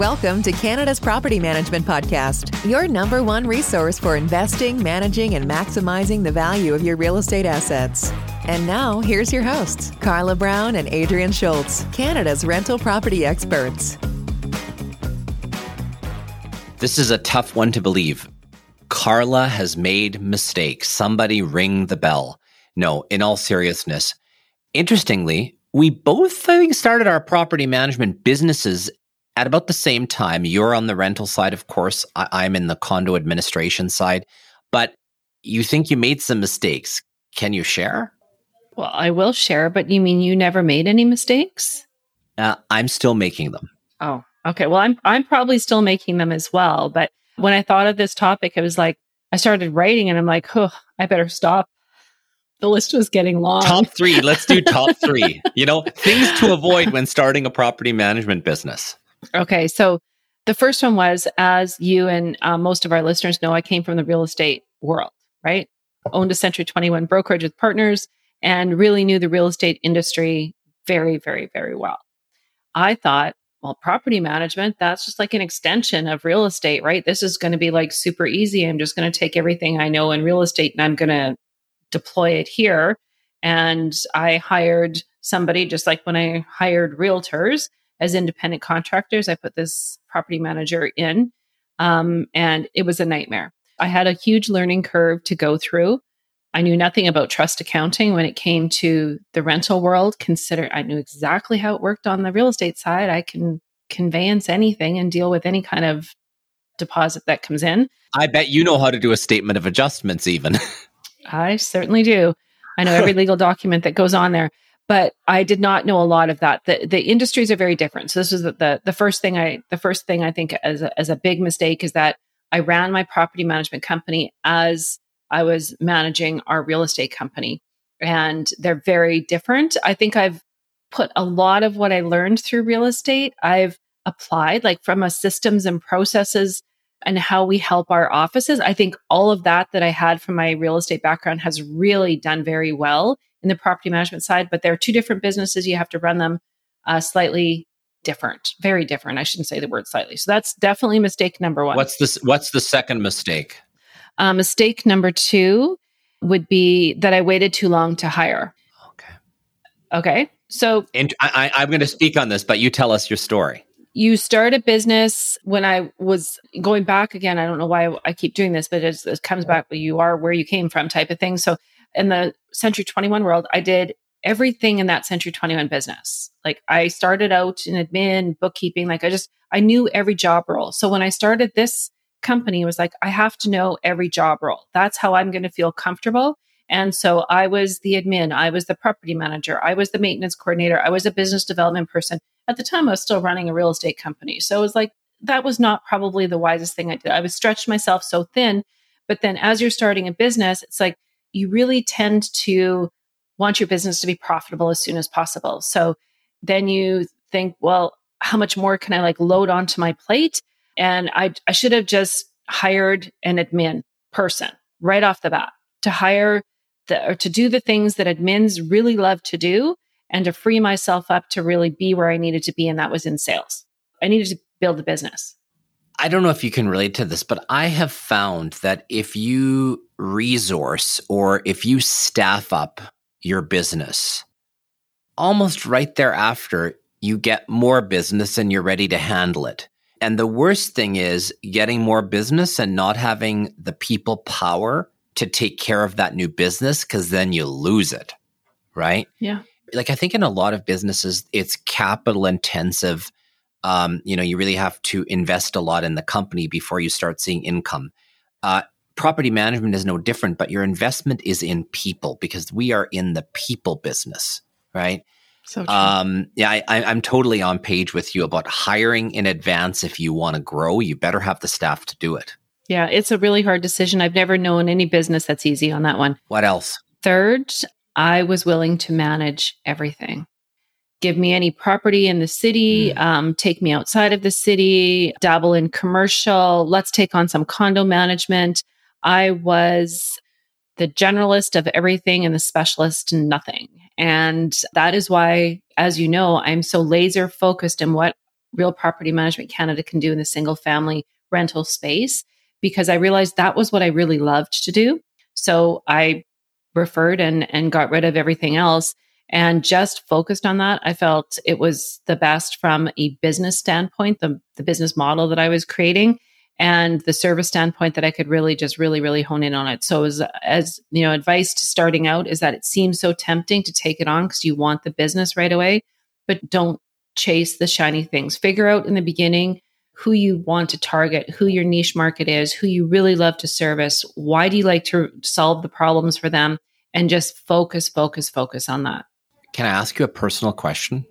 Welcome to Canada's Property Management Podcast, your number one resource for investing, managing, and maximizing the value of your real estate assets. And now, here's your hosts, Carla Brown and Adrian Schultz, Canada's rental property experts. This is a tough one to believe. Carla has made mistakes. Somebody ring the bell. No, in all seriousness. Interestingly, we both, I think, started our property management businesses at about the same time. You're on the rental side, of course. I- am in the condo administration side. But you think you made some mistakes. Can you share? Well, I will share, but you mean you never made any mistakes? Uh, I'm still making them. Oh, okay. Well, I'm I'm probably still making them as well. But when I thought of this topic, it was like I started writing, and I'm like, oh, I better stop. The list was getting long. Top three. Let's do top three. you know, things to avoid when starting a property management business. Okay. So the first one was, as you and uh, most of our listeners know, I came from the real estate world, right? Owned a Century 21 brokerage with partners and really knew the real estate industry very, very, very well. I thought, well, property management, that's just like an extension of real estate, right? This is going to be like super easy. I'm just going to take everything I know in real estate and I'm going to deploy it here. And I hired somebody just like when I hired realtors as independent contractors. I put this property manager in, um, and it was a nightmare. I had a huge learning curve to go through. I knew nothing about trust accounting when it came to the rental world. Consider I knew exactly how it worked on the real estate side. I can conveyance anything and deal with any kind of deposit that comes in. I bet you know how to do a statement of adjustments, even. I certainly do. I know every legal document that goes on there but I did not know a lot of that. The the industries are very different. So this was the the, the first thing I the first thing I think as a, as a big mistake is that I ran my property management company as I was managing our real estate company, and they're very different. I think I've put a lot of what I learned through real estate. I've applied like from a systems and processes and how we help our offices. I think all of that that I had from my real estate background has really done very well in the property management side, but they're two different businesses. You have to run them uh, slightly different, very different. I shouldn't say the word slightly. So that's definitely mistake number one. What's this? What's the second mistake? Uh, mistake number two would be that I waited too long to hire. Okay. Okay. So, and I, I, I'm going to speak on this, but you tell us your story you start a business when I was going back again. I don't know why I keep doing this, but it comes back where you are, where you came from type of thing. So in the Century 21 world, I did everything in that Century 21 business. Like I started out in admin, bookkeeping, like I just, I knew every job role. So when I started this company, it was like, I have to know every job role. That's how I'm going to feel comfortable. And so I was the admin, I was the property manager, I was the maintenance coordinator, I was a business development person. At the time, I was still running a real estate company. So it was like, that was not probably the wisest thing I did. I was stretched myself so thin. But then as you're starting a business, it's like, you really tend to want your business to be profitable as soon as possible. So then you think, well, how much more can I like load onto my plate? And I, I should have just hired an admin person right off the bat to hire the, or to do the things that admins really love to do and to free myself up to really be where I needed to be. And that was in sales. I needed to build a business. I don't know if you can relate to this, but I have found that if you resource or if you staff up your business, almost right thereafter, you get more business and you're ready to handle it. And the worst thing is getting more business and not having the people power to take care of that new business because then you lose it. Right. Yeah. Like I think in a lot of businesses, it's capital intensive um, you know, you really have to invest a lot in the company before you start seeing income. Uh, property management is no different, but your investment is in people because we are in the people business, right? So true. Um, yeah, I, I'm totally on page with you about hiring in advance. If you want to grow, you better have the staff to do it. Yeah, it's a really hard decision. I've never known any business that's easy on that one. What else? Third, I was willing to manage everything give me any property in the city, mm. um, take me outside of the city, dabble in commercial, let's take on some condo management. I was the generalist of everything and the specialist in nothing. And that is why, as you know, I'm so laser focused in what Real Property Management Canada can do in the single family rental space because I realized that was what I really loved to do. So I referred and and got rid of everything else and just focused on that. I felt it was the best from a business standpoint, the the business model that I was creating and the service standpoint that I could really just really really hone in on it. So as as you know, advice to starting out is that it seems so tempting to take it on because you want the business right away, but don't chase the shiny things. Figure out in the beginning who you want to target, who your niche market is, who you really love to service, why do you like to solve the problems for them, and just focus, focus, focus on that. Can I ask you a personal question?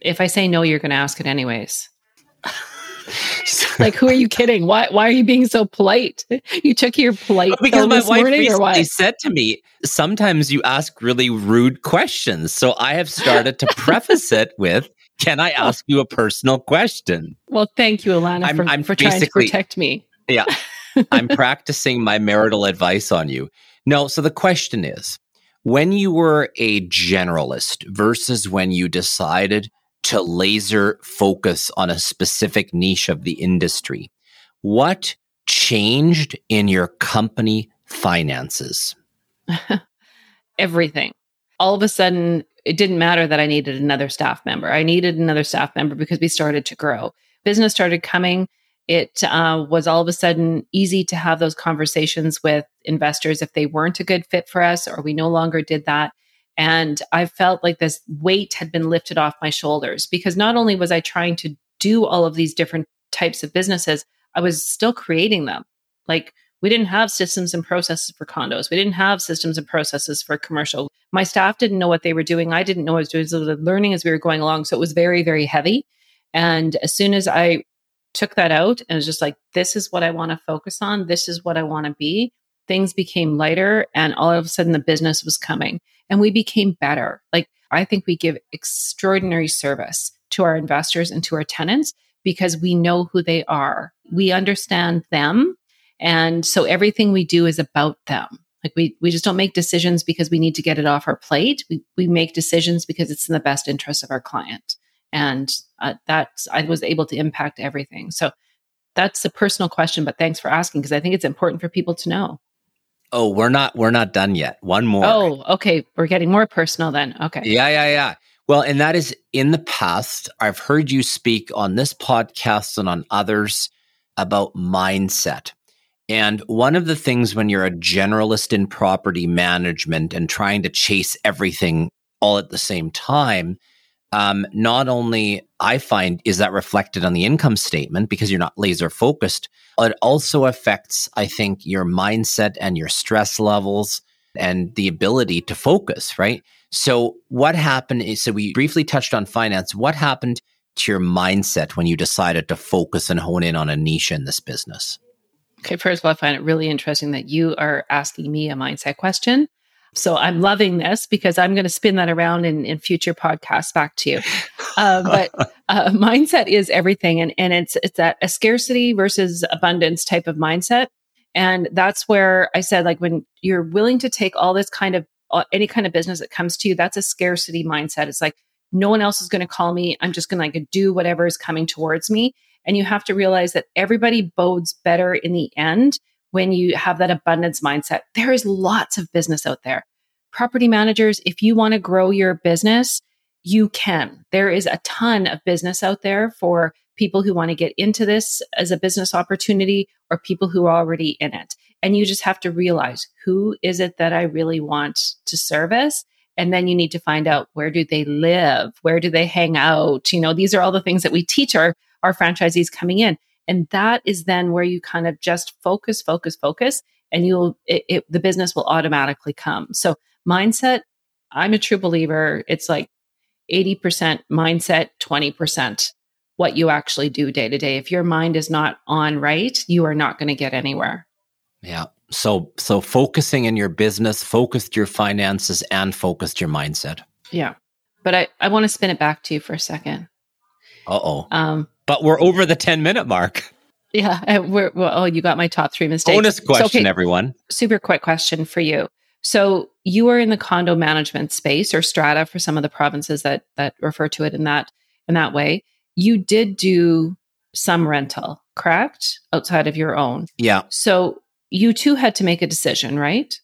If I say no, you're going to ask it anyways. like, who are you kidding? Why? Why are you being so polite? You took your polite because my wife recently said to me, "Sometimes you ask really rude questions." So I have started to preface it with, can I ask you a personal question? Well, thank you, Alana, I'm, for, I'm for trying to protect me. Yeah. I'm practicing my marital advice on you. No, so the question is when you were a generalist versus when you decided to laser focus on a specific niche of the industry, what changed in your company finances? Everything. All of a sudden, it didn't matter that I needed another staff member. I needed another staff member because we started to grow. Business started coming. It uh, was all of a sudden easy to have those conversations with investors if they weren't a good fit for us or we no longer did that. And I felt like this weight had been lifted off my shoulders because not only was I trying to do all of these different types of businesses, I was still creating them. Like we didn't have systems and processes for condos. We didn't have systems and processes for commercial. My staff didn't know what they were doing. I didn't know what I was doing. So learning as we were going along. So it was very, very heavy. And as soon as I took that out and was just like, this is what I want to focus on. This is what I want to be. Things became lighter and all of a sudden the business was coming and we became better. Like I think we give extraordinary service to our investors and to our tenants because we know who they are. We understand them and so everything we do is about them. Like we, we just don't make decisions because we need to get it off our plate. We, we make decisions because it's in the best interest of our client. And uh, that's, I was able to impact everything. So that's a personal question, but thanks for asking because I think it's important for people to know. Oh, we're not, we're not done yet. One more. Oh, okay. We're getting more personal then. Okay. Yeah, yeah, yeah. Well, and that is in the past, I've heard you speak on this podcast and on others about mindset. And one of the things when you're a generalist in property management and trying to chase everything all at the same time, um, not only I find is that reflected on the income statement because you're not laser focused, it also affects, I think, your mindset and your stress levels and the ability to focus, right? So, what happened is so we briefly touched on finance. What happened to your mindset when you decided to focus and hone in on a niche in this business? Okay, first of all, I find it really interesting that you are asking me a mindset question. So I'm loving this because I'm going to spin that around in, in future podcasts back to you. Uh, but uh, mindset is everything, and and it's it's that a scarcity versus abundance type of mindset, and that's where I said like when you're willing to take all this kind of uh, any kind of business that comes to you, that's a scarcity mindset. It's like no one else is going to call me. I'm just going to like do whatever is coming towards me. And you have to realize that everybody bodes better in the end when you have that abundance mindset. There is lots of business out there. Property managers, if you want to grow your business, you can. There is a ton of business out there for people who want to get into this as a business opportunity or people who are already in it. And you just have to realize who is it that I really want to service? And then you need to find out where do they live? Where do they hang out? You know, these are all the things that we teach our our franchisees coming in. And that is then where you kind of just focus, focus, focus, and you'll, it, it, the business will automatically come. So, mindset, I'm a true believer. It's like 80% mindset, 20% what you actually do day to day. If your mind is not on right, you are not going to get anywhere. Yeah. So, so focusing in your business, focused your finances, and focused your mindset. Yeah. But I, I want to spin it back to you for a second. Uh oh. Um, but we're over the 10 minute mark. Yeah. Uh, we're, well, oh, you got my top three mistakes. Bonus question, so, okay, everyone. Super quick question for you. So you are in the condo management space or strata for some of the provinces that that refer to it in that in that way. you did do some rental, correct? Outside of your own. Yeah. So you too had to make a decision, right?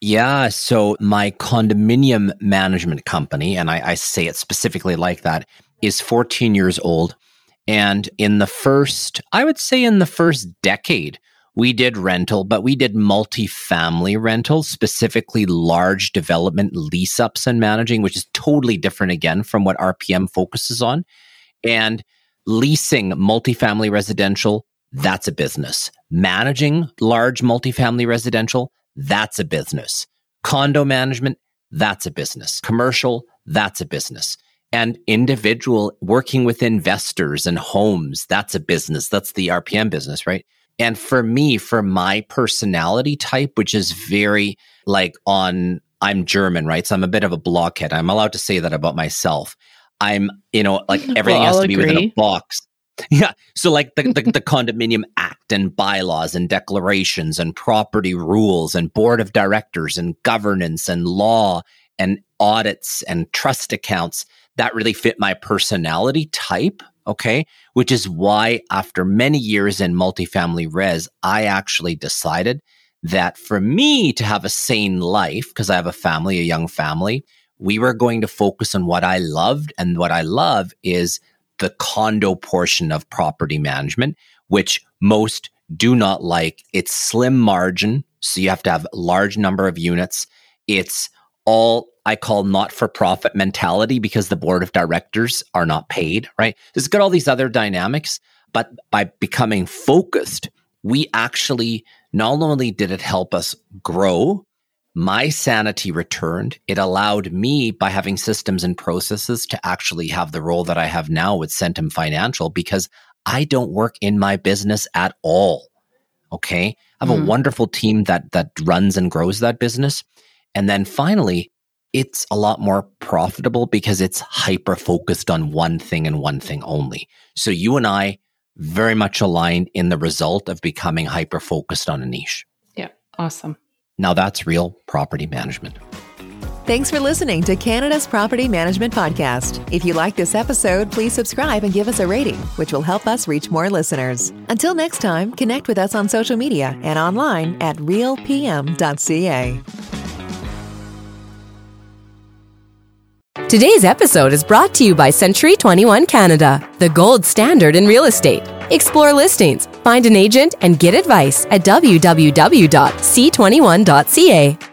Yeah. So my condominium management company, and I, I, say it specifically like that, is 14 years old. And in the first, I would say in the first decade, we did rental, but we did multi-family rental, specifically large development lease ups and managing, which is totally different again from what RPM focuses on. And leasing multifamily residential, that's a business. Managing large multifamily residential, that's a business. Condo management, that's a business. Commercial, that's a business. And individual working with investors and homes, that's a business. That's the RPM business, right? And for me, for my personality type, which is very like on, I'm German, right? So I'm a bit of a blockhead. I'm allowed to say that about myself. I'm, you know, like everything has to be within a box. Yeah. So like the, the, the condominium act and bylaws and declarations and property rules and board of directors and governance and law and audits and trust accounts that really fit my personality type. Okay. Which is why after many years in multifamily res, I actually decided that for me to have a sane life, because I have a family, a young family, we were going to focus on what I loved. And what I love is the condo portion of property management, which most do not like. It's slim margin. So you have to have large number of units. It's all I call not for profit mentality because the board of directors are not paid, right? It's got all these other dynamics, but by becoming focused, we actually not only did it help us grow, my sanity returned. It allowed me, by having systems and processes, to actually have the role that I have now with Centum Financial because I don't work in my business at all. Okay. I have mm. a wonderful team that that runs and grows that business. And then finally, it's a lot more profitable because it's hyper focused on one thing and one thing only. So you and I very much aligned in the result of becoming hyper focused on a niche. Yeah. Awesome. Now that's real property management. Thanks for listening to Canada's Property Management Podcast. If you like this episode, please subscribe and give us a rating, which will help us reach more listeners. Until next time, connect with us on social media and online at realpm.ca. Today's episode is brought to you by Century 21 Canada, the gold standard in real estate. Explore listings, find an agent, and get advice at www.c21.ca.